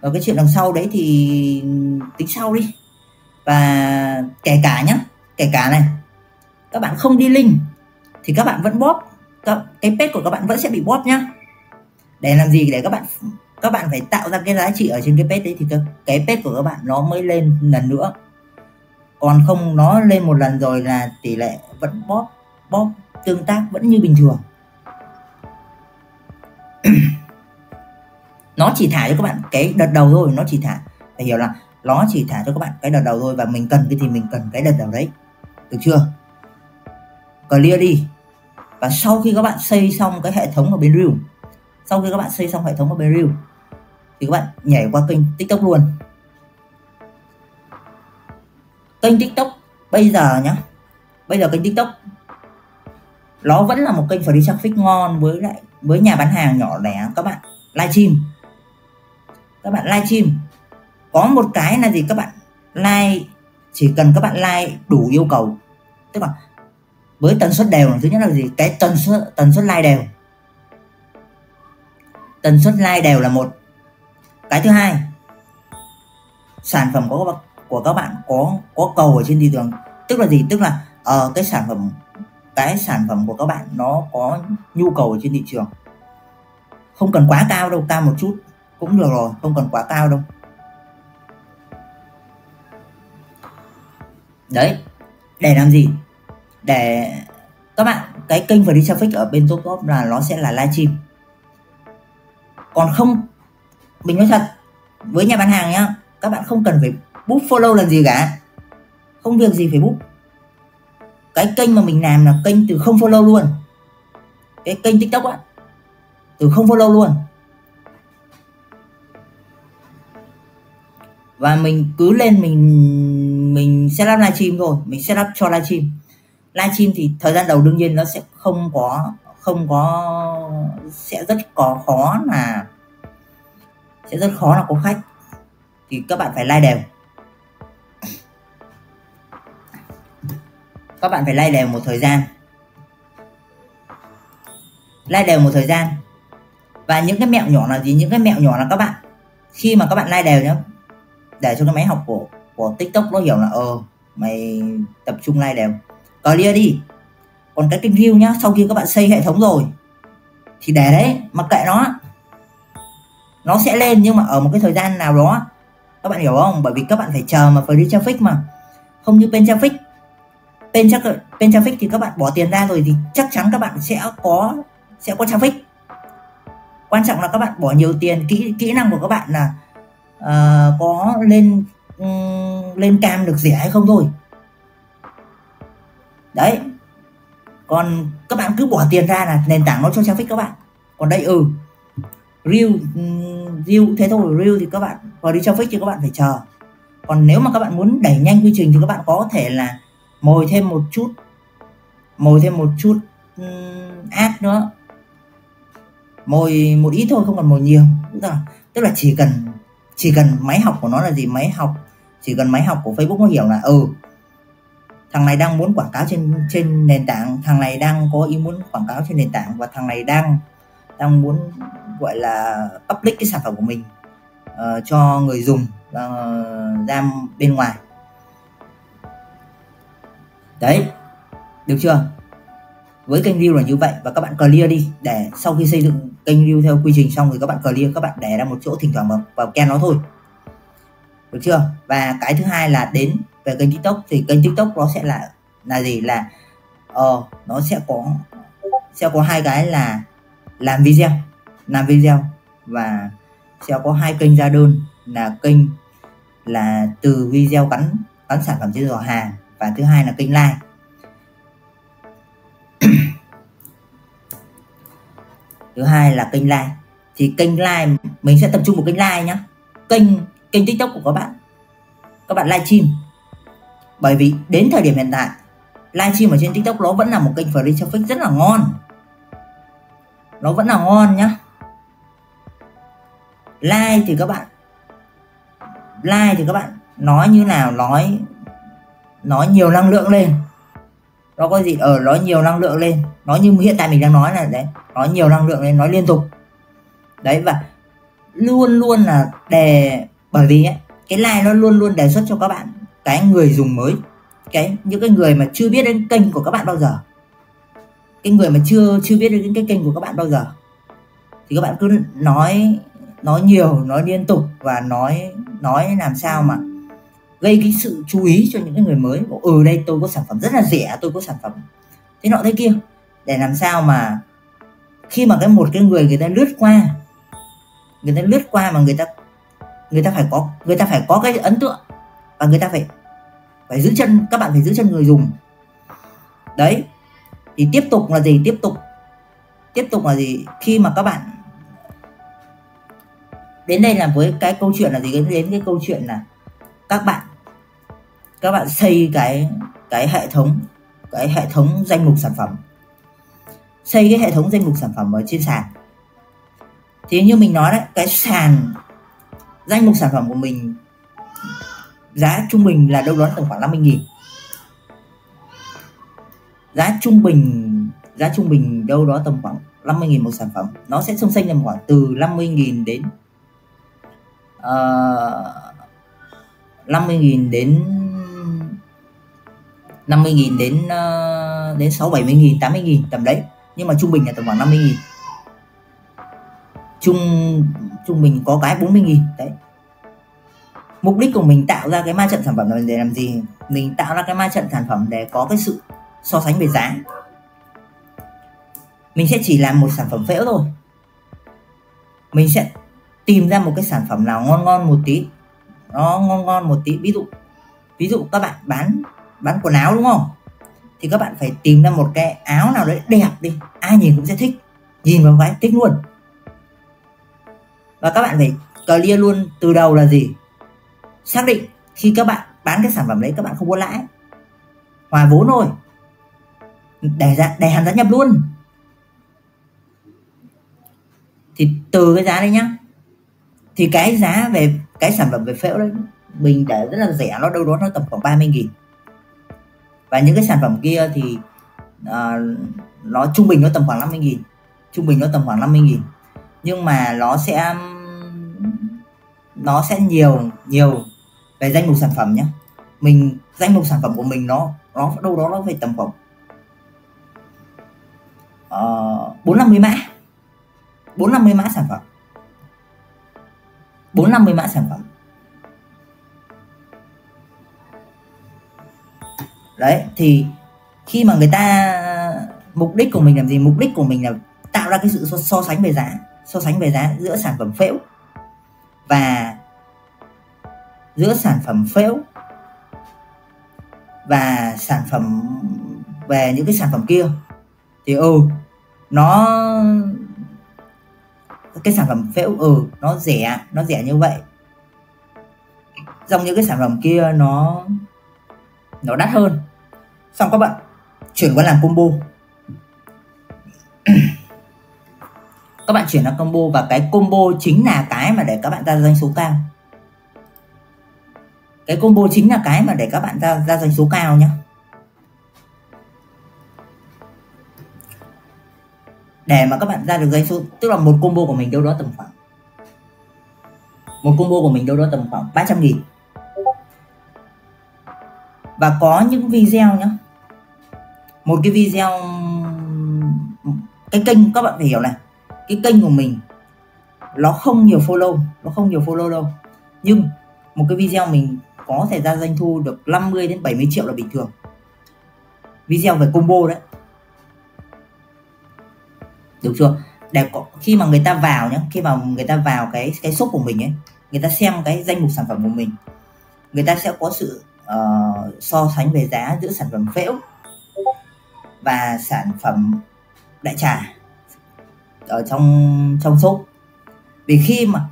Và cái chuyện đằng sau đấy thì tính sau đi. Và kể cả nhá kể cả này các bạn không đi link thì các bạn vẫn bóp cái page của các bạn vẫn sẽ bị bóp nhá. Để làm gì? Để các bạn các bạn phải tạo ra cái giá trị ở trên cái page đấy thì cái, cái page của các bạn nó mới lên lần nữa. Còn không nó lên một lần rồi là tỷ lệ vẫn bóp bóp tương tác vẫn như bình thường. Nó chỉ thả cho các bạn cái đợt đầu thôi nó chỉ thả. Phải hiểu là nó chỉ thả cho các bạn cái đợt đầu thôi và mình cần cái thì mình cần cái đợt đầu đấy. Được chưa? Clear đi và sau khi các bạn xây xong cái hệ thống ở bên Reel sau khi các bạn xây xong hệ thống ở bên Reel thì các bạn nhảy qua kênh tiktok luôn. Kênh tiktok bây giờ nhá, bây giờ kênh tiktok, nó vẫn là một kênh free traffic ngon với lại, với nhà bán hàng nhỏ lẻ, các bạn livestream. Các bạn livestream. Có một cái là gì? Các bạn like, chỉ cần các bạn like đủ yêu cầu. Tức là với tần suất đều thứ nhất là gì? Cái tần suất tần suất like đều. Tần suất like đều là một. Cái thứ hai sản phẩm của của các bạn có có cầu ở trên thị trường. Tức là gì? Tức là ở uh, cái sản phẩm cái sản phẩm của các bạn nó có nhu cầu ở trên thị trường. Không cần quá cao đâu cao một chút cũng được rồi không cần quá cao đâu. Đấy để làm gì? Để các bạn, cái kênh free traffic ở bên top top là nó sẽ là livestream. Còn không, mình nói thật, với nhà bán hàng nhá, các bạn không cần phải book follow làm gì cả. Không việc gì phải book. Cái kênh mà mình làm là kênh từ không follow luôn. Cái kênh tiktok á, từ không follow luôn. Và mình cứ lên mình mình setup livestream thôi, mình setup cho livestream livestream thì thời gian đầu đương nhiên nó sẽ không có không có, sẽ rất có khó là, sẽ rất khó là có khách. Thì các bạn phải like đều. Các bạn phải like đều một thời gian. Like đều một thời gian. Và những cái mẹo nhỏ là gì? Những cái mẹo nhỏ là các bạn, khi mà các bạn like đều nhá, để cho cái máy học của của tiktok nó hiểu là ờ mày tập trung like đều clear đi. Còn cái kênh view nhá sau khi các bạn xây hệ thống rồi thì để đấy mặc kệ nó. Nó sẽ lên nhưng mà ở một cái thời gian nào đó. Các bạn hiểu không? Bởi vì các bạn phải chờ mà free traffic mà. Không như bên traffic. Bên chắc pen traffic thì các bạn bỏ tiền ra rồi thì chắc chắn các bạn sẽ có sẽ có traffic. Quan trọng là các bạn bỏ nhiều tiền. Kỹ kỹ năng của các bạn là uh, có lên um, lên cam được rẻ hay không thôi đấy. Còn các bạn cứ bỏ tiền ra là nền tảng nó cho traffic các bạn. Còn đây ừ. Reel Reel thế thôi, Reel thì các bạn vào đi traffic thì các bạn phải chờ. Còn nếu mà các bạn muốn đẩy nhanh quy trình thì các bạn có thể là mồi thêm một chút, mồi thêm một chút ad nữa. Mồi một ít thôi, không cần mồi nhiều. Tức là tức là chỉ cần chỉ cần máy học của nó là gì? Máy học, chỉ cần máy học của Facebook nó hiểu là ừ thằng này đang muốn quảng cáo trên trên nền tảng thằng này đang có ý muốn quảng cáo trên nền tảng và thằng này đang đang muốn gọi là public cái sản phẩm của mình uh, cho người dùng uh, ra bên ngoài. Đấy được chưa? Với kênh view là như vậy và các bạn clear đi để sau khi xây dựng kênh view theo quy trình xong thì các bạn clear các bạn để ra một chỗ thỉnh thoảng vào, vào ken nó thôi. Được chưa? Và cái thứ hai là đến về kênh tiktok thì kênh tiktok nó sẽ là là gì? Là ờ uh, nó sẽ có sẽ có hai cái là làm video làm video và sẽ có hai kênh ra đơn. Là kênh là từ video gắn gắn sản phẩm trên giỏ hàng và thứ hai là kênh like thứ hai là kênh like thì kênh like mình sẽ tập trung vào kênh like nhá. Kênh kênh tiktok của các bạn. Các bạn livestream bởi vì đến thời điểm hiện tại livestream ở trên tiktok nó vẫn là một kênh free traffic rất là ngon. Nó vẫn là ngon nhá. Like thì các bạn like thì các bạn nói như nào nói nói nhiều năng lượng lên. Nó có gì? Ở ờ, nói nhiều năng lượng lên. Nói như hiện tại mình đang nói là đấy. Nói nhiều năng lượng lên nói liên tục. Đấy và luôn luôn là đề bởi vì ấy, cái like nó luôn luôn đề xuất cho các bạn cái người dùng mới, cái, những cái người mà chưa biết đến kênh của các bạn bao giờ. Cái người mà chưa chưa biết đến cái kênh của các bạn bao giờ. Thì các bạn cứ nói nói nhiều, nói liên tục và nói nói làm sao mà gây cái sự chú ý cho những cái người mới. Ừ đây tôi có sản phẩm rất là rẻ, tôi có sản phẩm thế nọ thế kia. Để làm sao mà khi mà cái một cái người người ta lướt qua, người ta lướt qua mà người ta người ta phải có, người ta phải có cái ấn tượng và người ta phải phải giữ chân, các bạn phải giữ chân người dùng. Đấy, thì tiếp tục là gì? Tiếp tục tiếp tục là gì? Khi mà các bạn đến đây là với cái câu chuyện là gì? Đến cái câu chuyện là các bạn các bạn xây cái cái hệ thống, cái hệ thống danh mục sản phẩm. Xây cái hệ thống danh mục sản phẩm ở trên sàn. Thì như mình nói đấy, cái sàn danh mục sản phẩm của mình giá trung bình là đâu đó tầm khoảng 50 nghìn. Giá trung bình giá trung bình đâu đó tầm khoảng 50 nghìn một sản phẩm. Nó sẽ xung sinh tầm khoảng từ 50 nghìn đến ờ, uh, 50 nghìn đến 50 nghìn đến uh, đến 6 70 nghìn 80 nghìn tầm đấy. Nhưng mà trung bình là tầm khoảng 50 nghìn. Trung trung bình có cái 40 nghìn đấy mục đích của mình tạo ra cái ma trận sản phẩm là để làm gì? Mình tạo ra cái ma trận sản phẩm để có cái sự so sánh về giá. Mình sẽ chỉ làm một sản phẩm phễu thôi. Mình sẽ tìm ra một cái sản phẩm nào ngon ngon một tí. Nó ngon ngon một tí. Ví dụ ví dụ các bạn bán bán quần áo đúng không? Thì các bạn phải tìm ra một cái áo nào đấy đẹp đi. Ai nhìn cũng sẽ thích. Nhìn vào cái thích luôn. Và các bạn phải clear luôn từ đầu là gì? Xác định khi các bạn bán cái sản phẩm đấy các bạn không có lãi. Hòa vốn thôi. Để ra để hẳn giá nhập luôn. Thì từ cái giá đấy nhá. Thì cái giá về cái sản phẩm về phễu đấy mình để rất là rẻ nó đâu đó nó tầm khoảng 30 nghìn. Và những cái sản phẩm kia thì uh, nó trung bình nó tầm khoảng 50 nghìn. Trung bình nó tầm khoảng 50 nghìn. Nhưng mà nó sẽ nó sẽ nhiều nhiều về danh mục sản phẩm nhé mình danh mục sản phẩm của mình nó nó đâu đó nó phải tầm khoảng ờ, bốn năm mươi mã. Bốn năm mươi mã sản phẩm. Bốn năm mươi mã sản phẩm. Đấy thì khi mà người ta mục đích của mình làm gì? Mục đích của mình là tạo ra cái sự so, so sánh về giá so sánh về giá giữa sản phẩm phễu và giữa sản phẩm phễu và sản phẩm, về những cái sản phẩm kia. Thì ừ nó, cái sản phẩm phễu ừ nó rẻ nó rẻ như vậy. Trong những cái sản phẩm kia nó nó đắt hơn. Xong các bạn, chuyển qua làm combo. Các bạn chuyển làm combo và cái combo chính là cái mà để các bạn ra doanh số cao cái combo chính là cái mà để các bạn ra ra doanh số cao nhé để mà các bạn ra được doanh số, tức là một combo của mình đâu đó tầm khoảng, một combo của mình đâu đó tầm khoảng 300 nghìn. Và có những video nhá. Một cái video, cái kênh, các bạn phải hiểu này. Cái kênh của mình, nó không nhiều follow, nó không nhiều follow đâu. Nhưng một cái video mình có thể ra doanh thu được 50 đến 70 triệu là bình thường. Video về combo đấy. Được chưa? Để có, khi mà người ta vào nhé khi mà người ta vào cái cái shop của mình ấy người ta xem cái danh mục sản phẩm của mình người ta sẽ có sự uh, uh, so sánh về giá giữa sản phẩm phễu và sản phẩm đại trà ở trong trong shop. Vì khi mà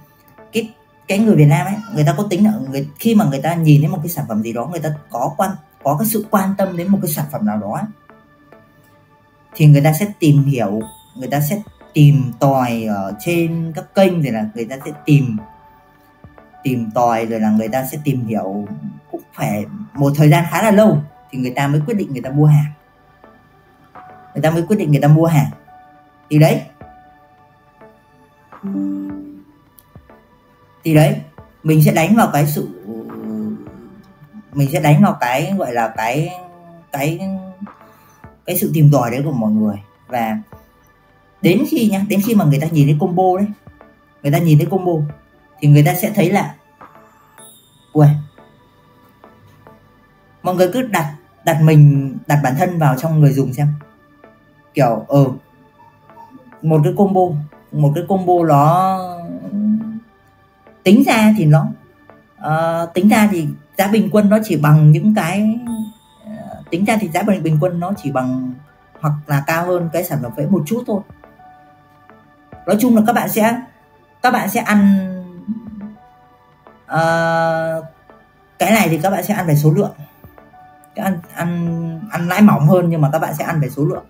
cái người Việt Nam ấy người ta có tính là người khi mà người ta nhìn thấy một cái sản phẩm gì đó người ta có quan có cái sự quan tâm đến một cái sản phẩm nào đó ấy, thì người ta sẽ tìm hiểu người ta sẽ tìm tòi ở trên các kênh rồi là người ta sẽ tìm tìm tòi rồi là người ta sẽ tìm hiểu cũng phải một thời gian khá là lâu thì người ta mới quyết định người ta mua hàng người ta mới quyết định người ta mua hàng thì đấy thì đấy mình sẽ đánh vào cái sự mình sẽ đánh vào cái gọi là cái cái cái sự tìm tòi đấy của mọi người. Và đến khi nhá đến khi mà người ta nhìn thấy combo đấy người ta nhìn thấy combo thì người ta sẽ thấy là ui mọi người cứ đặt đặt mình đặt bản thân vào trong người dùng xem. Kiểu ờ ừ, một cái combo một cái combo nó tính ra thì nó uh, tính ra thì giá bình quân nó chỉ bằng những cái uh, tính ra thì giá bình bình quân nó chỉ bằng hoặc là cao hơn cái sản phẩm vẽ một chút thôi. Nói chung là các bạn sẽ các bạn sẽ ăn uh, cái này thì các bạn sẽ ăn về số lượng. Ăn ăn ăn lãi mỏng hơn nhưng mà các bạn sẽ ăn về số lượng.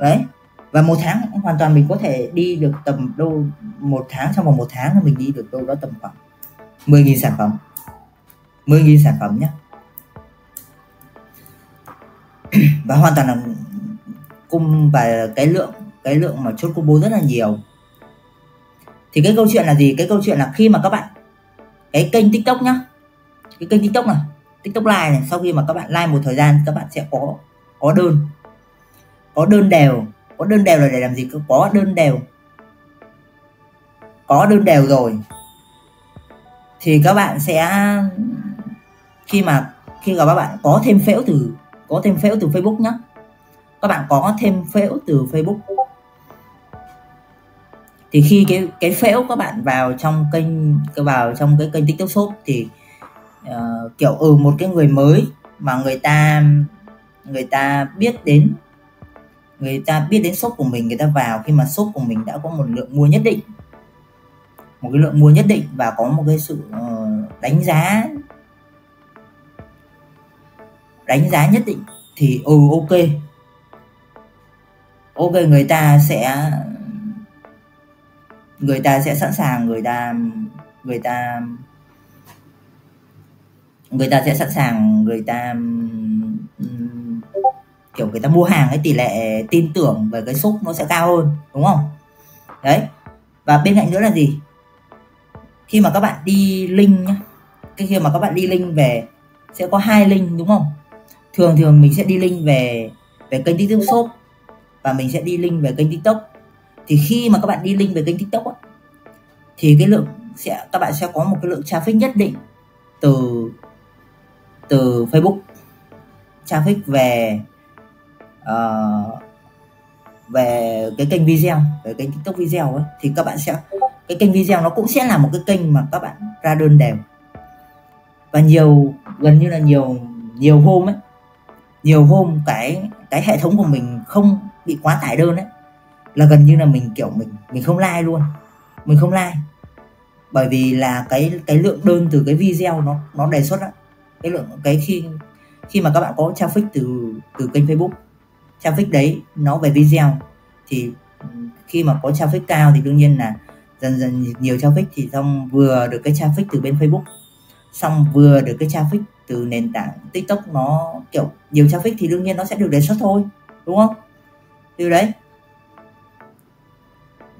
Đấy và một tháng hoàn toàn mình có thể đi được tầm đâu, một tháng, trong vòng một tháng là mình đi được đâu đó tầm khoảng 10.000 sản phẩm. 10.000 sản phẩm nhé và hoàn toàn là cung và cái lượng cái lượng mà chốt combo rất là nhiều. Thì cái câu chuyện là gì? Cái câu chuyện là khi mà các bạn, cái kênh tiktok nhá. Cái kênh tiktok này, tiktok live này, sau khi mà các bạn like một thời gian, các bạn sẽ có có đơn có đơn đều có đơn đều là để làm gì có đơn đều. Có đơn đều rồi. Thì các bạn sẽ khi mà khi mà các bạn có thêm phễu từ có thêm phễu từ Facebook nhé các bạn có thêm phễu từ Facebook. Thì khi cái cái phễu các bạn vào trong kênh vào trong cái kênh tiktok shop thì uh, kiểu ừ một cái người mới mà người ta người ta biết đến người ta biết đến shop của mình, người ta vào khi mà shop của mình đã có một lượng mua nhất định. Một cái lượng mua nhất định và có một cái sự ờ, đánh giá đánh giá nhất định thì ừ ok. Ok, người ta sẽ, người ta sẽ sẵn sàng, người ta người ta người ta sẽ sẵn sàng, người ta kiểu người ta mua hàng cái tỷ lệ tin tưởng về cái xúc nó sẽ cao hơn đúng không? Đấy. Và bên cạnh nữa là gì? Khi mà các bạn đi link nhá cái khi mà các bạn đi link về sẽ có hai link đúng không? Thường thường mình sẽ đi link về về kênh tiktok shop và mình sẽ đi link về kênh tiktok. Thì khi mà các bạn đi link về kênh tiktok á, thì cái lượng sẽ các bạn sẽ có một cái lượng traffic nhất định từ từ facebook. Traffic về uh, về cái kênh video về kênh tiktok video ấy thì các bạn sẽ cái kênh video nó cũng sẽ là một cái kênh mà các bạn ra đơn đều. Và nhiều gần như là nhiều nhiều hôm ấy nhiều hôm cái cái hệ thống của mình không bị quá tải đơn ấy là gần như là mình kiểu mình mình không like luôn mình không like. Bởi vì là cái cái lượng đơn từ cái video nó nó đề xuất á cái lượng cái khi khi mà các bạn có traffic từ từ kênh Facebook traffic đấy nó về video. Thì khi mà có traffic cao thì đương nhiên là dần dần nhiều traffic thì xong vừa được cái traffic từ bên Facebook, xong vừa được cái traffic từ nền tảng TikTok nó, kiểu, nhiều traffic thì đương nhiên nó sẽ được đề xuất thôi, đúng không? Từ đấy.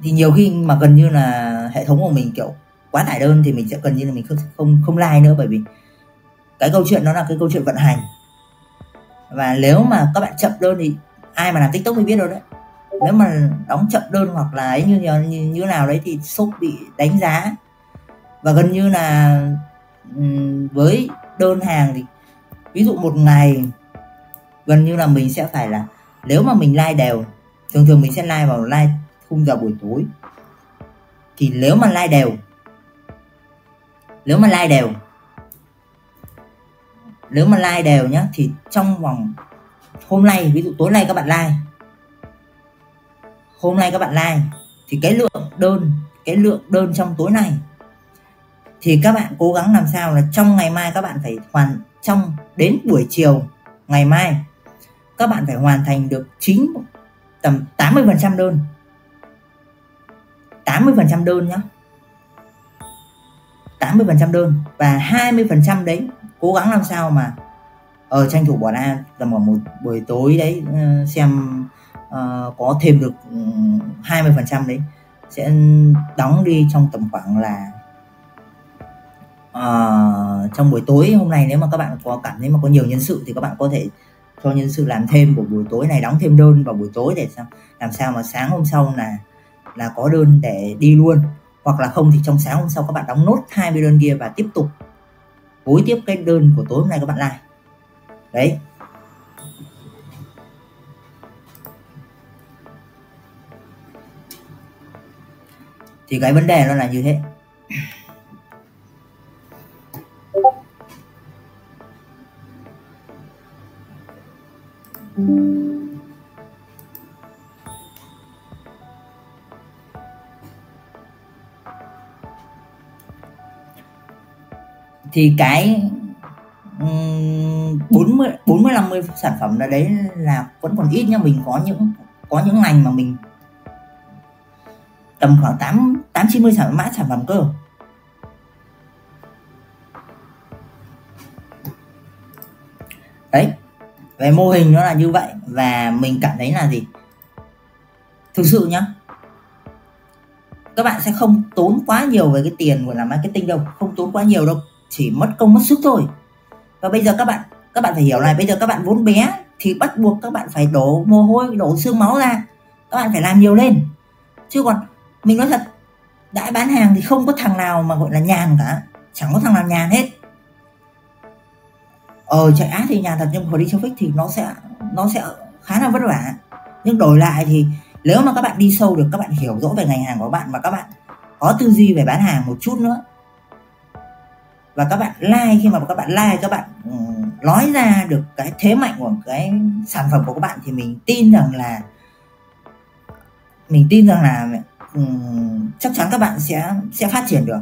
Thì nhiều khi mà gần như là hệ thống của mình, kiểu, quá tải đơn thì mình sẽ gần như là mình không không không like nữa, bởi vì cái câu chuyện nó là cái câu chuyện vận hành. Và nếu mà các bạn chậm đơn thì ai mà làm tiktok mới biết đâu đấy. Nếu mà đóng chậm đơn hoặc là ấy như như, như nào đấy thì shop bị đánh giá. Và gần như là với đơn hàng thì ví dụ một ngày gần như là mình sẽ phải là nếu mà mình like đều thường thường mình sẽ like vào like khung giờ buổi tối. Thì nếu mà like đều nếu mà like đều nếu mà like đều nhá thì trong vòng hôm nay, ví dụ tối nay các bạn like. Hôm nay các bạn like, thì cái lượng đơn, cái lượng đơn trong tối nay, thì các bạn cố gắng làm sao là trong ngày mai các bạn phải hoàn, trong, đến buổi chiều ngày mai, các bạn phải hoàn thành được chính tầm 80% đơn. 80% đơn nhá. 80% đơn và 20% đấy, cố gắng làm sao mà ở ờ, tranh thủ bỏ ra tầm khoảng một buổi tối đấy ừ, xem uh, có thêm được ừ, 20% đấy sẽ đóng đi trong tầm khoảng là uh, trong buổi tối hôm nay. Nếu mà các bạn có cảm thấy mà có nhiều nhân sự thì các bạn có thể cho nhân sự làm thêm của buổi tối này đóng thêm đơn vào buổi tối để sao làm sao mà sáng hôm sau là là có đơn để đi luôn. Hoặc là không thì trong sáng hôm sau các bạn đóng nốt 20 đơn kia và tiếp tục phối tiếp cái đơn của tối hôm nay các bạn lại đấy. Thì cái vấn đề nó là như thế. Thì cái 40 40 50 sản phẩm là đấy là vẫn còn ít nha mình có những có những ngành mà mình tầm khoảng 8 8 90 sản phẩm, mã sản phẩm cơ. Đấy, về mô hình nó là như vậy, và mình cảm thấy là gì? Thực sự nhá, các bạn sẽ không tốn quá nhiều về cái tiền của làm marketing đâu, không tốn quá nhiều đâu, chỉ mất công, mất sức thôi. Và bây giờ các bạn các bạn phải hiểu là bây giờ các bạn vốn bé thì bắt buộc các bạn phải đổ mồ hôi, đổ xương máu ra. Các bạn phải làm nhiều lên. Chứ còn mình nói thật đã bán hàng thì không có thằng nào mà gọi là nhàn cả. Chẳng có thằng nào nhàn hết. Ờ chạy á thì nhàn thật nhưng mà đi traffic thì nó sẽ nó sẽ khá là vất vả. Nhưng đổi lại thì nếu mà các bạn đi sâu được, các bạn hiểu rõ về ngành hàng của bạn và các bạn có tư duy về bán hàng một chút nữa. Và các bạn like khi mà các bạn like, các bạn ừ, nói ra được cái thế mạnh của cái sản phẩm của các bạn thì mình tin rằng là mình tin rằng là um, chắc chắn các bạn sẽ sẽ phát triển được.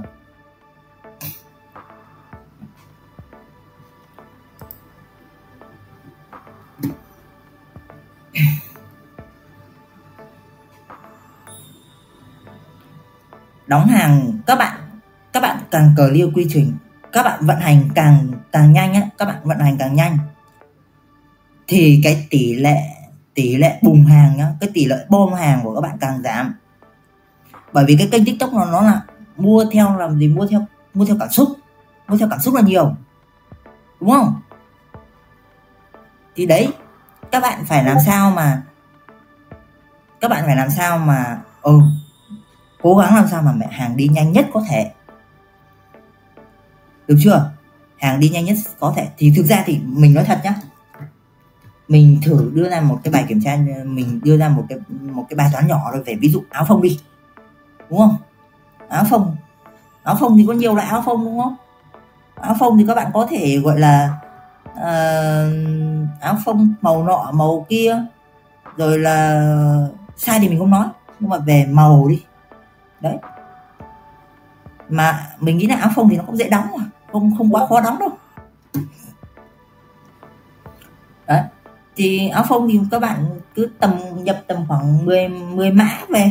Đóng hàng các bạn các bạn càng cờ liêu quy trình các bạn vận hành càng càng nhanh á, các bạn vận hành càng nhanh, thì cái tỷ lệ tỷ lệ bùng hàng nhá, cái tỷ lệ bom hàng của các bạn càng giảm. Bởi vì cái kênh tiktok nó nó là mua theo làm gì? Mua theo mua theo cảm xúc, mua theo cảm xúc là nhiều, đúng không? Thì đấy, các bạn phải làm sao mà, các bạn phải làm sao mà ừ cố gắng làm sao mà mẹ hàng đi nhanh nhất có thể được chưa? Hàng đi nhanh nhất có thể. Thì thực ra thì mình nói thật nhá. Mình thử đưa ra một cái bài kiểm tra mình đưa ra một cái một cái bài toán nhỏ rồi về ví dụ áo phông đi. Đúng không? Áo phông. Áo phông thì có nhiều loại áo phông đúng không? Áo phông thì các bạn có thể gọi là uh, áo phông màu nọ màu kia. Rồi là sai thì mình không nói. Nhưng mà về màu đi. Đấy. Mà mình nghĩ là áo phông thì nó cũng dễ đóng mà không không quá khó đóng đâu. Đấy thì áo phông thì các bạn cứ tầm nhập tầm khoảng 10 10 mã về.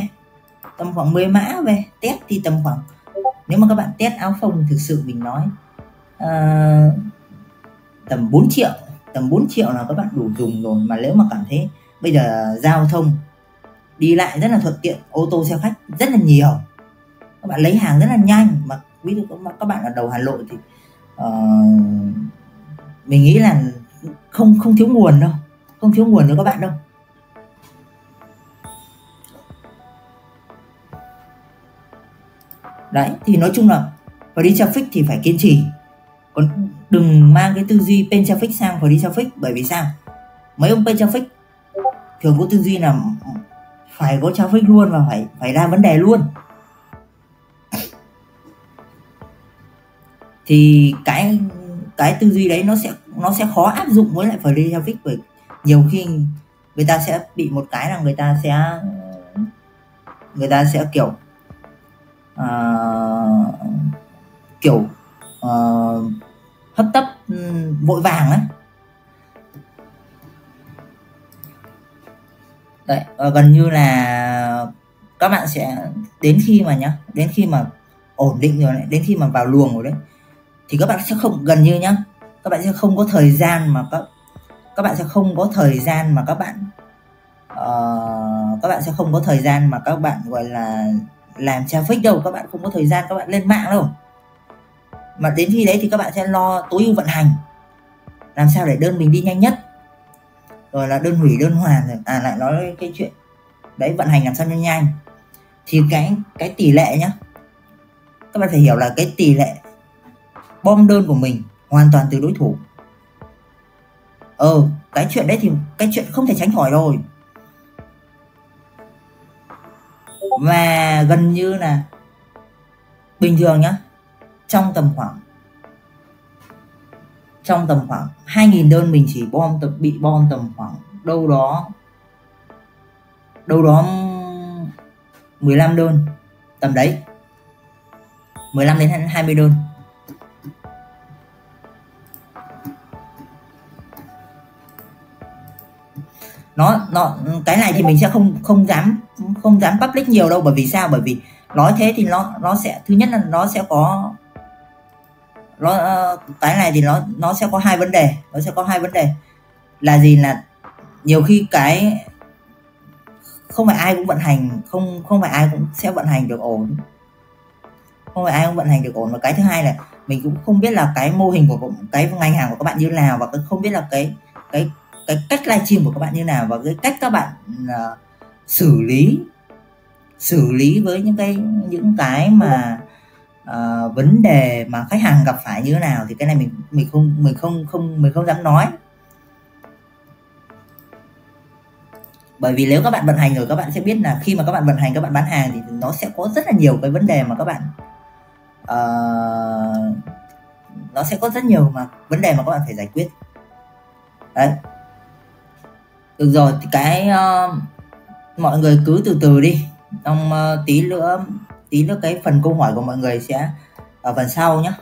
Tầm khoảng 10 mã về test thì tầm khoảng nếu mà các bạn test áo phông thực sự mình nói uh, tầm 4 triệu tầm 4 triệu là các bạn đủ dùng rồi. Mà nếu mà cảm thấy bây giờ giao thông đi lại rất là thuận tiện ô tô xe khách rất là nhiều các bạn lấy hàng rất là nhanh. Mà ví dụ các bạn ở đầu Hà Nội thì uh, mình nghĩ là không không thiếu nguồn đâu. Không thiếu nguồn nữa các bạn đâu. Đấy thì nói chung là và đi traffic thì phải kiên trì. Còn đừng mang cái tư duy pen traffic sang và đi traffic bởi vì sao? Mấy ông pen traffic thường có tư duy là phải có traffic luôn và phải phải ra vấn đề luôn. Thì cái cái tư duy đấy nó sẽ nó sẽ khó áp dụng với lại free bởi nhiều khi người ta sẽ bị một cái là người ta sẽ người ta sẽ kiểu uh, kiểu uh, hấp tấp ừ, vội vàng ấy đấy và gần như là các bạn sẽ đến khi mà nhá đến khi mà ổn định rồi đấy đến khi mà vào luồng rồi đấy thì các bạn sẽ không gần như nhá các bạn sẽ không có thời gian mà các các bạn sẽ không có thời gian mà các bạn uh, các bạn sẽ không có thời gian mà các bạn gọi là làm traffic đâu. Các bạn không có thời gian các bạn lên mạng đâu. Mà đến khi đấy thì các bạn sẽ lo tối ưu vận hành. Làm sao để đơn mình đi nhanh nhất? Rồi là đơn hủy đơn hoàn rồi. À lại nói cái chuyện đấy vận hành làm sao cho nhanh. Thì cái cái tỷ lệ nhá các bạn phải hiểu là cái tỷ lệ bom đơn của mình hoàn toàn từ đối thủ. Ờ cái chuyện đấy thì cái chuyện không thể tránh khỏi rồi. Và gần như là bình thường nhá, trong tầm khoảng, trong tầm khoảng 2.000 đơn mình chỉ bom tập bị bom tầm khoảng đâu đó đâu đó 15 đơn, tầm đấy. 15 đến 20 đơn. Nó nó, cái này thì mình sẽ không không dám không dám public nhiều đâu, bởi vì sao? Bởi vì nói thế thì nó nó sẽ, thứ nhất là nó sẽ có, nó ờ, cái này thì nó nó sẽ có hai vấn đề, nó sẽ có hai vấn đề. Là gì? Là nhiều khi cái, không phải ai cũng vận hành, không không phải ai cũng sẽ vận hành được ổn. Không phải ai cũng vận hành được ổn. Và cái thứ hai là mình cũng không biết là cái mô hình của, cái ngành hàng của các bạn như nào, và không biết là cái cái cái cách livestream của các bạn như nào và cái cách các bạn uh, xử lý xử lý với những cái những cái mà uh, vấn đề mà khách hàng gặp phải như thế nào thì cái này mình mình không mình không không mình không dám nói. Bởi vì nếu các bạn vận hành rồi các bạn sẽ biết là khi mà các bạn vận hành các bạn bán hàng thì nó sẽ có rất là nhiều cái vấn đề mà các bạn uh, nó sẽ có rất nhiều mà vấn đề mà các bạn phải giải quyết. Đấy được rồi thì cái uh, mọi người cứ từ từ đi. Trong uh, ờ, tí nữa tí nữa cái phần câu hỏi của mọi người sẽ ở phần sau nhé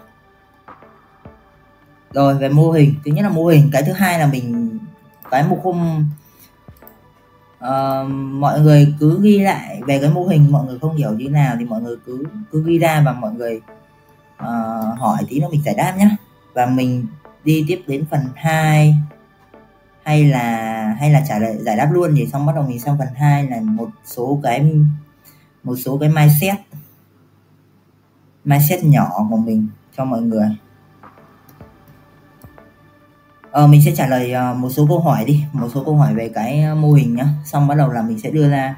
rồi về mô hình. Thứ nhất là mô hình cái thứ hai là mình cái một hôm uh, mọi người cứ ghi lại về cái mô hình mọi người không hiểu như nào thì mọi người cứ cứ ghi ra và mọi người uh, hỏi tí nữa mình giải đáp nhé và mình đi tiếp đến phần 2 hay là hay là trả lời giải đáp luôn thì xong bắt đầu mình sang phần 2 là một số cái một số cái mindset. Mindset nhỏ của mình cho mọi người. Ờ, mình sẽ trả lời ờ, một số câu hỏi đi một số câu hỏi về cái ờ, mô hình nhá. Xong bắt đầu là mình sẽ đưa ra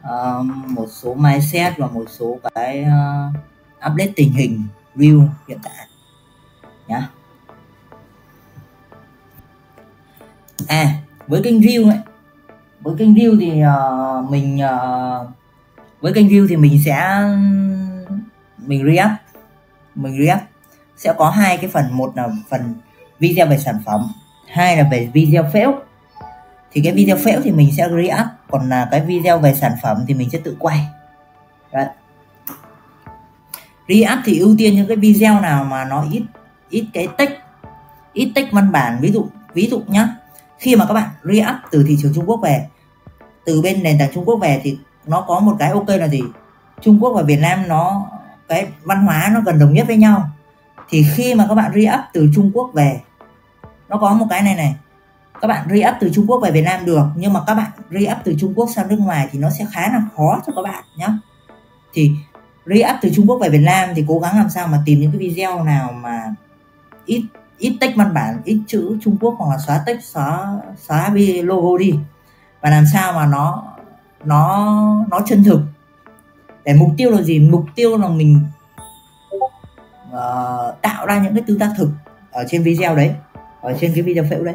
uh, một số mindset và một số cái uh, update tình hình view hiện tại nhá. À với kênh view ấy. Với kênh view thì uh, mình uh, với kênh view thì mình sẽ mình react mình react sẽ có hai cái phần một là phần video về sản phẩm hai là về video fail thì cái video fail thì mình sẽ react còn là cái video về sản phẩm thì mình sẽ tự quay. Đấy. react thì ưu tiên những cái video nào mà nó ít ít cái text ít text văn bản. Ví dụ ví dụ nhá khi mà các bạn re-up từ thị trường Trung Quốc về, từ bên nền tảng Trung Quốc về thì nó có một cái ok là gì? Trung Quốc và Việt Nam nó, cái văn hóa nó gần đồng nhất với nhau. Thì khi mà các bạn re-up từ Trung Quốc về, nó có một cái này này, các bạn re-up từ Trung Quốc về Việt Nam được, nhưng mà các bạn re-up từ Trung Quốc sang nước ngoài thì nó sẽ khá là khó cho các bạn nhé thì re-up từ Trung Quốc về Việt Nam thì cố gắng làm sao mà tìm những cái video nào mà ít ít text văn bản ít chữ Trung Quốc hoặc là xóa text xóa xóa logo đi. Và làm sao mà nó nó nó chân thực. Để mục tiêu là gì? Mục tiêu là mình uh, tạo ra những cái tương tác thực ở trên video đấy ở trên cái video phễu đấy.